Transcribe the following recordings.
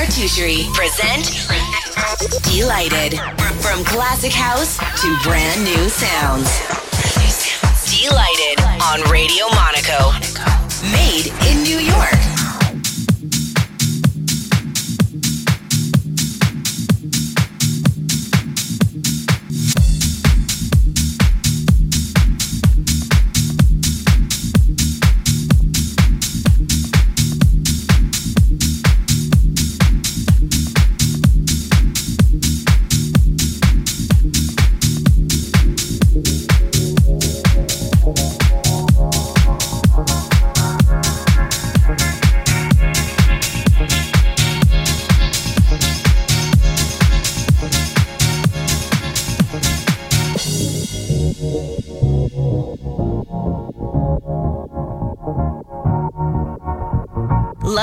Cartoucherie present Delighted. From classic house to brand new sounds. Delighted on Radio Monaco. Made in New York.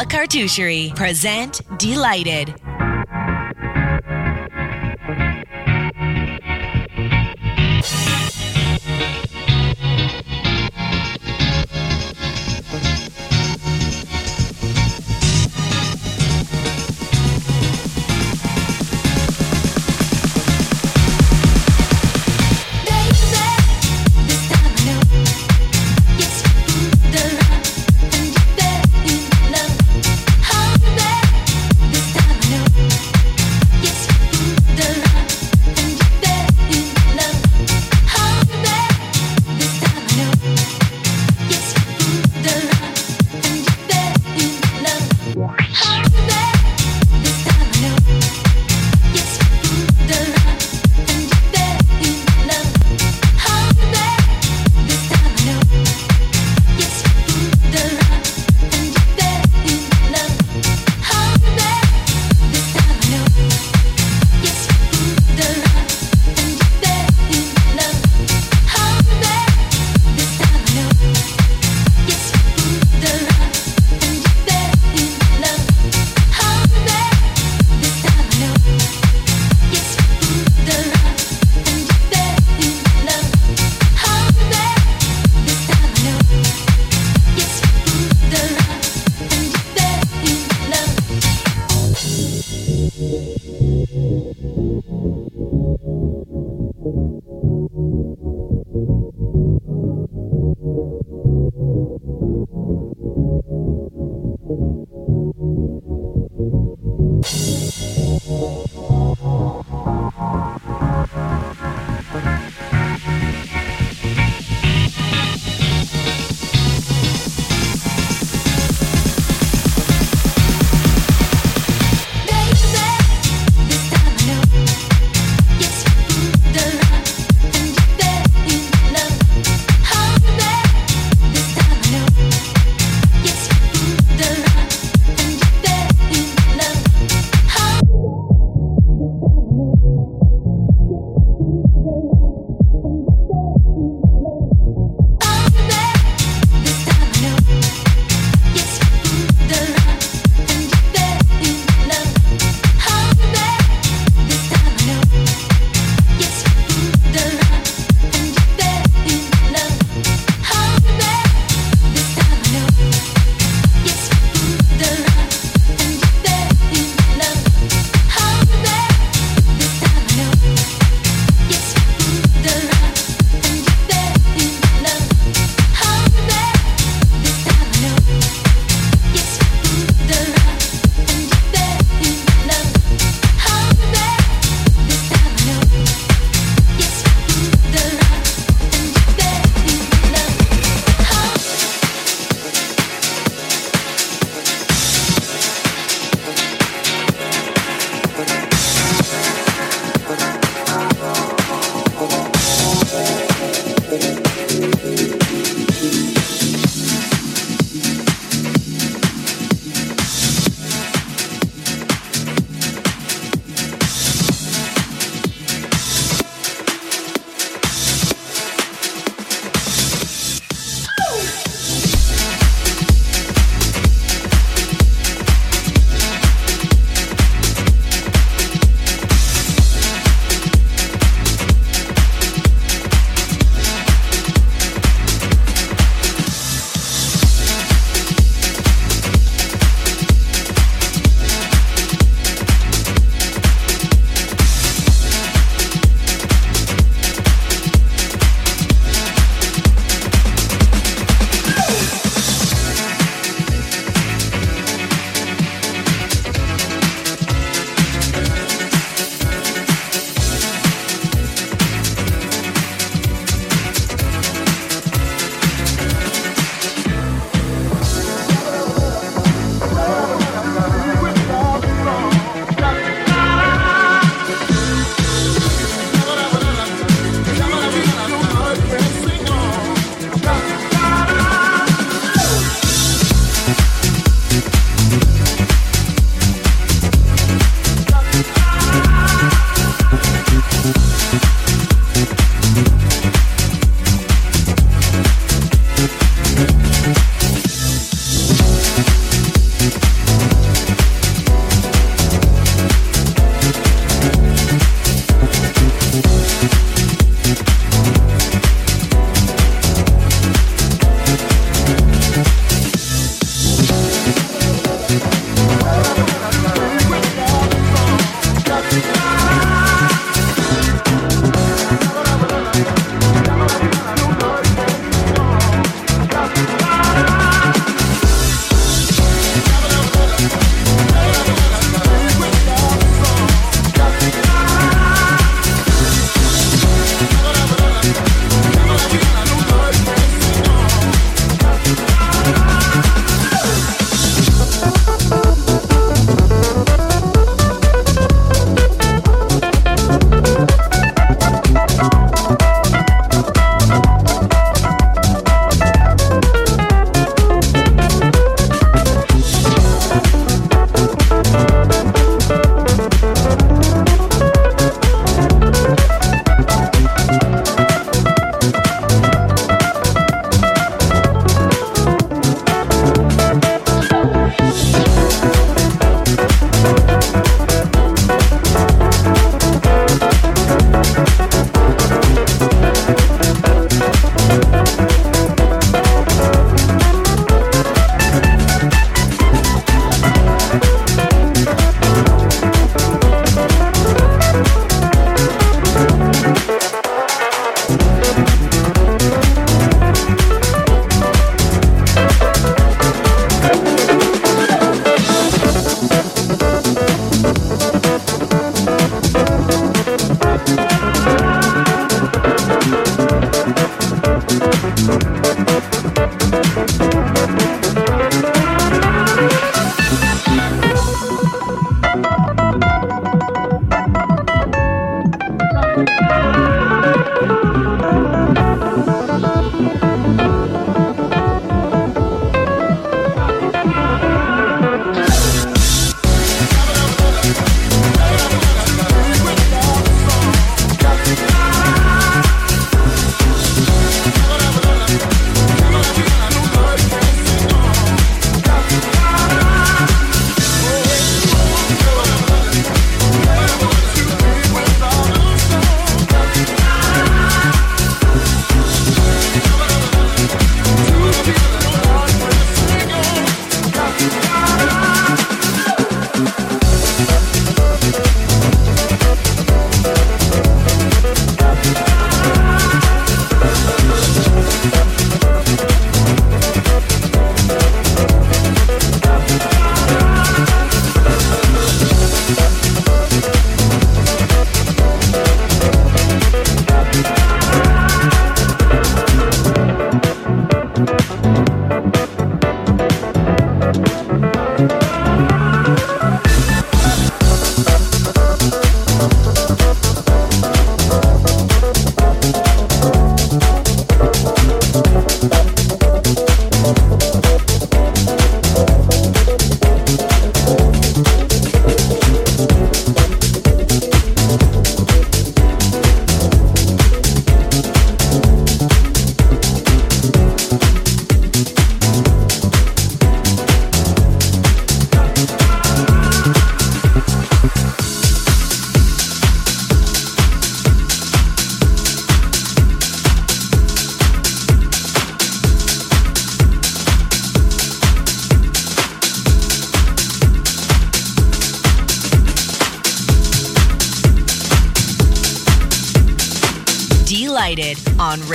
Cartoucherie present Delighted.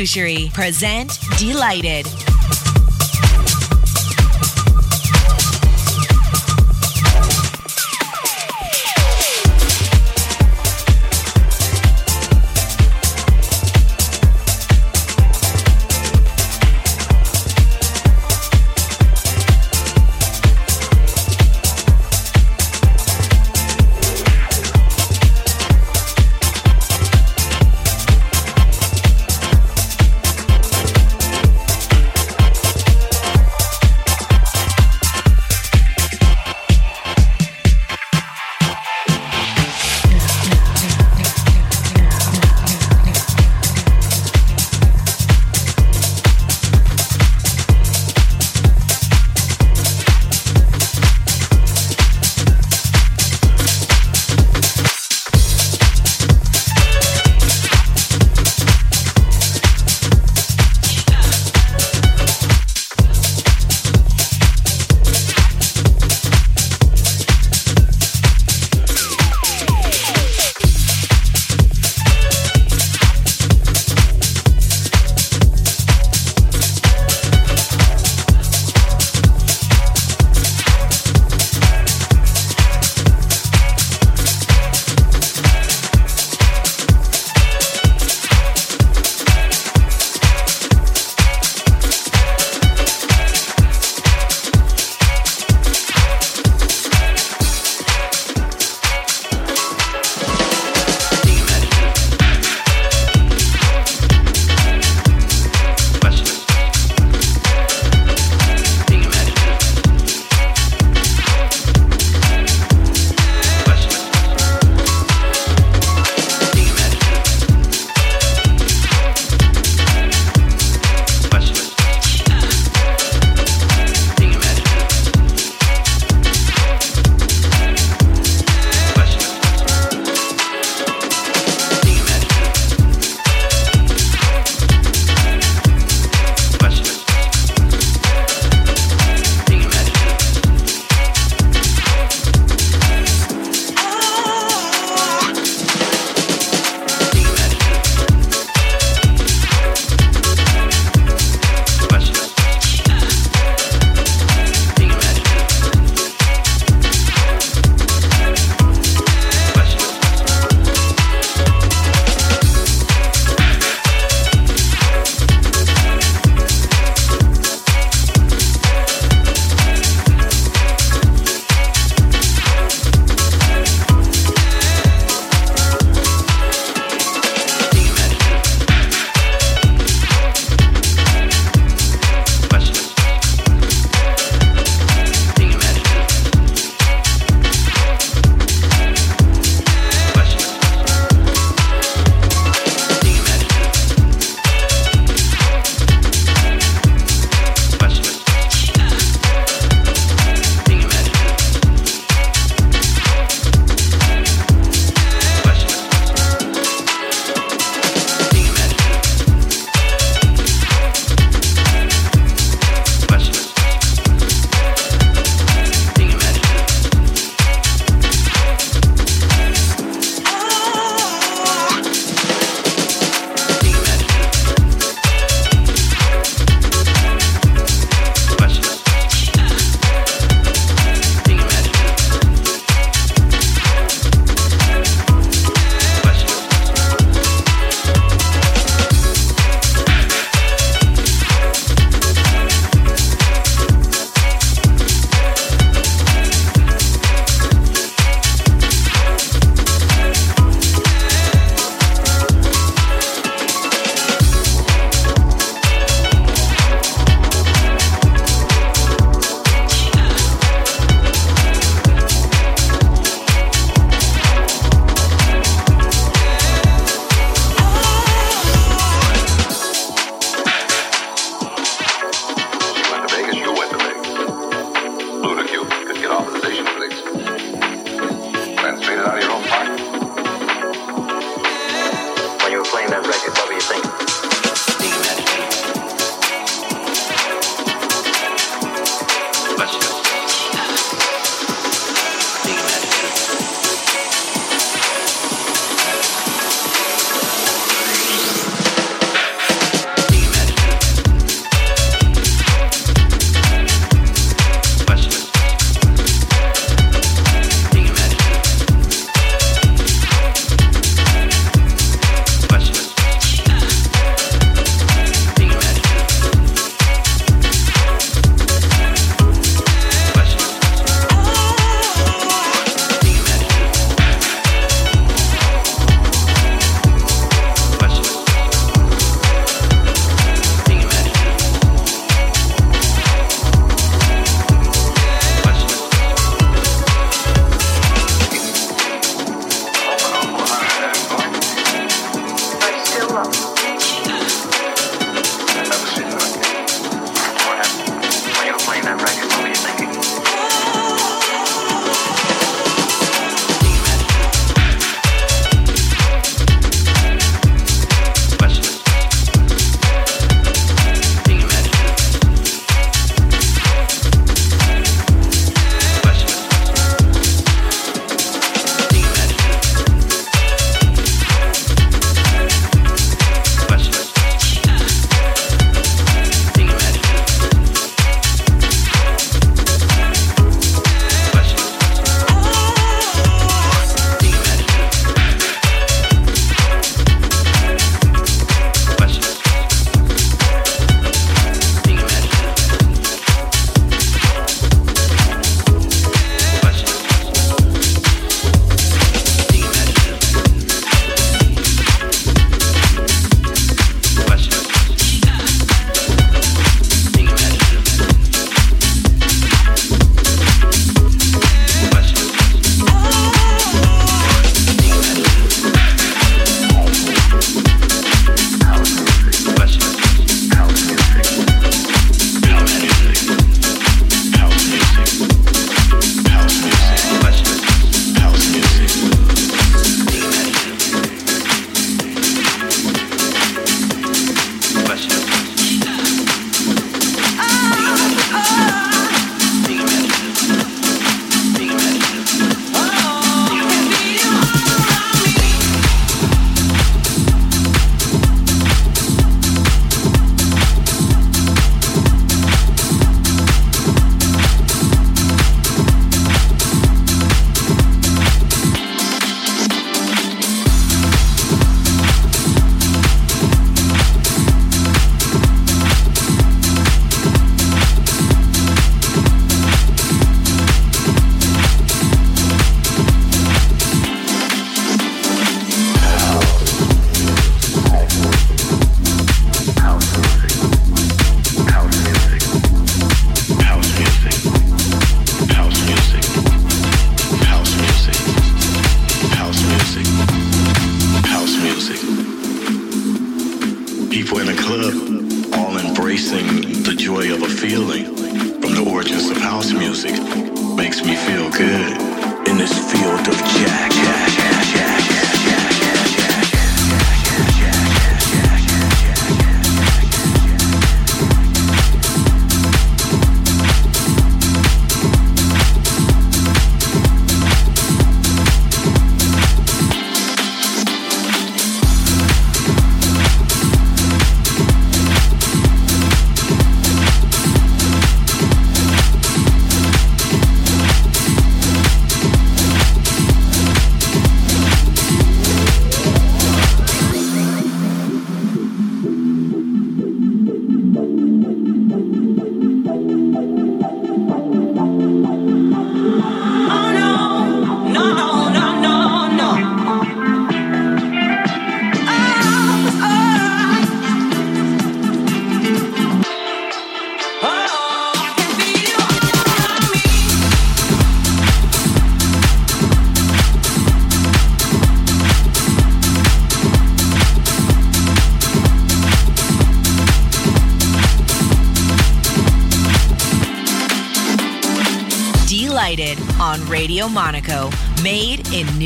Cartoucherie present Delighted.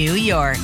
New York.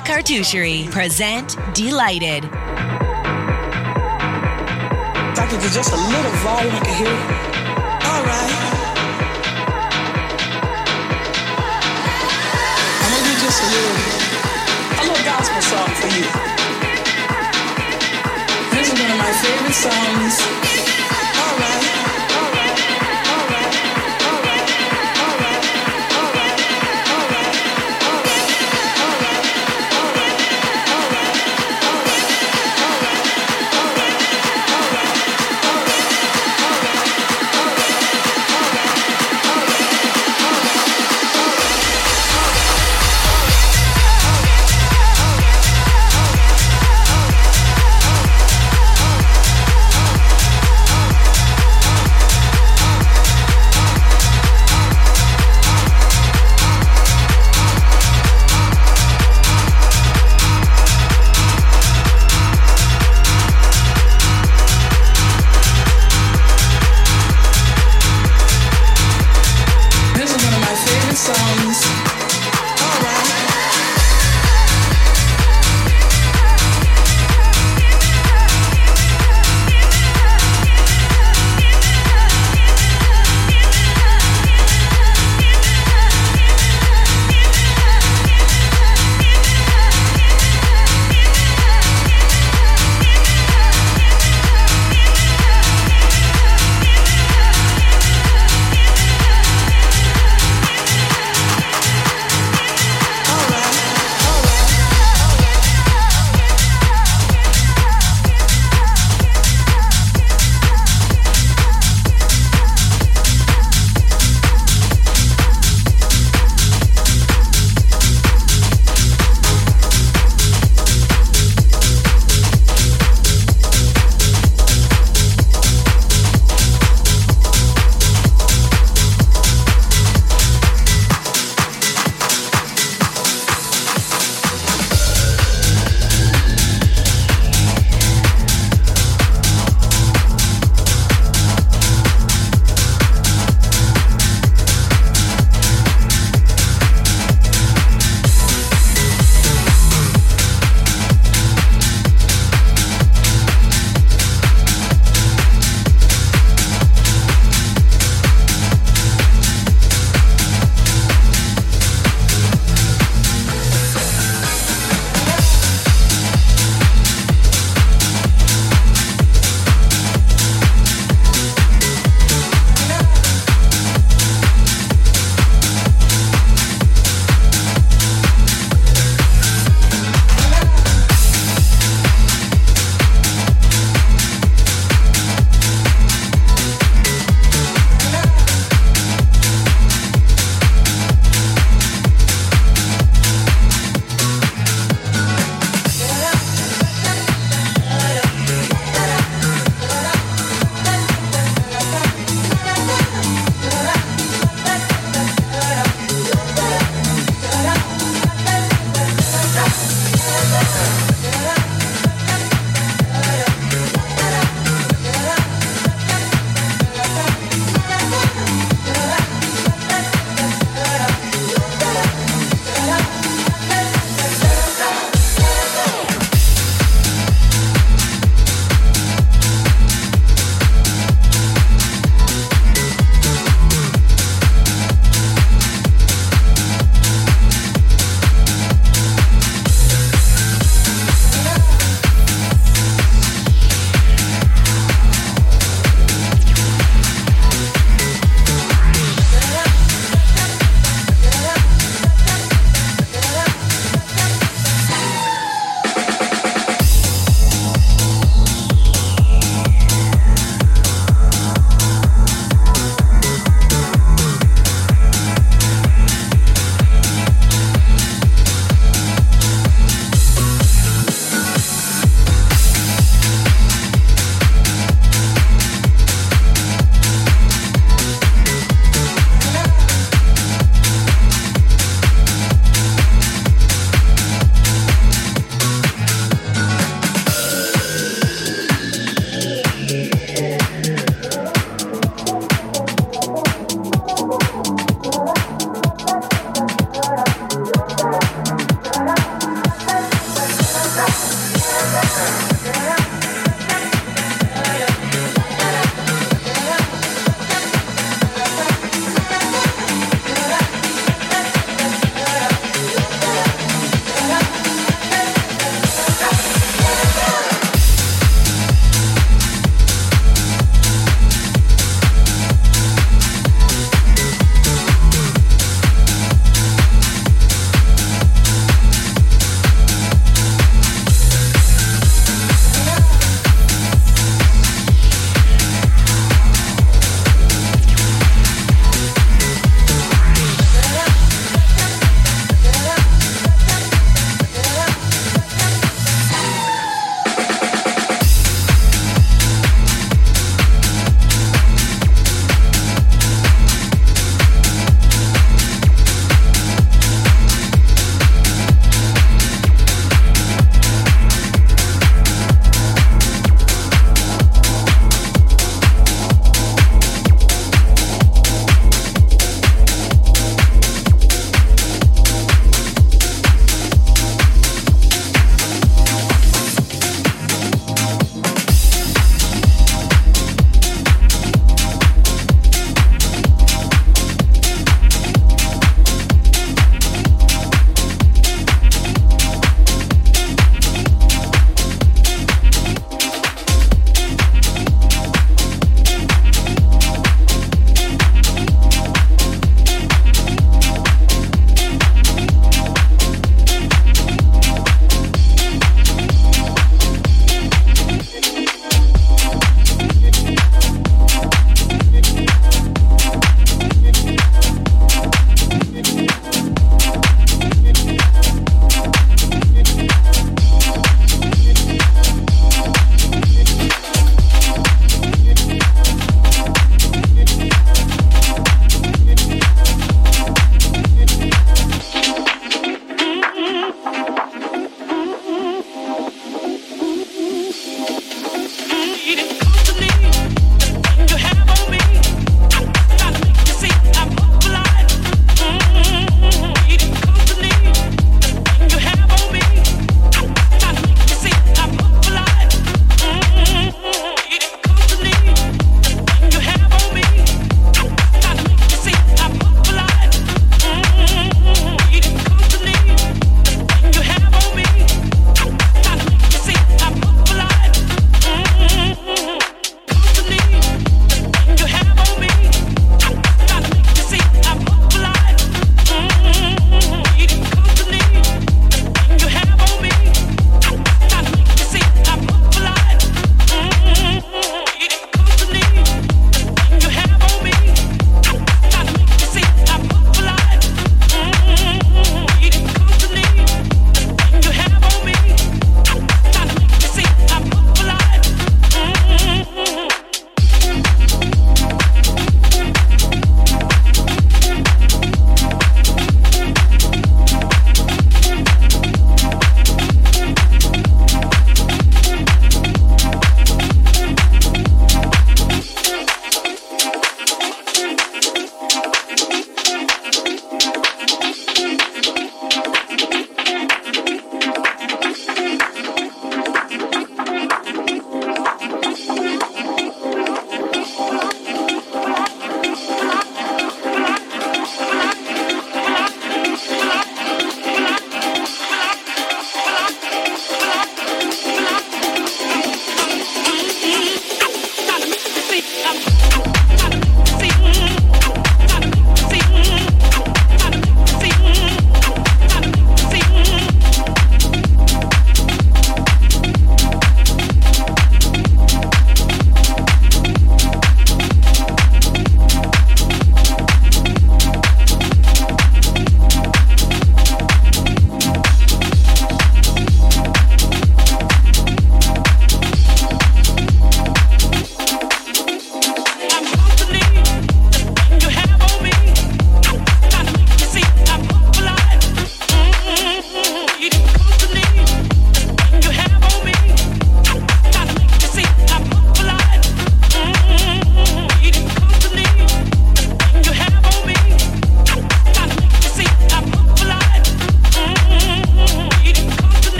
Cartoucherie present Delighted. If I could get just a little volume, I could hear. All right. I'm gonna do just a little, a little gospel song for you. This is one of my favorite songs.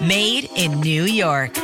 Made in New York.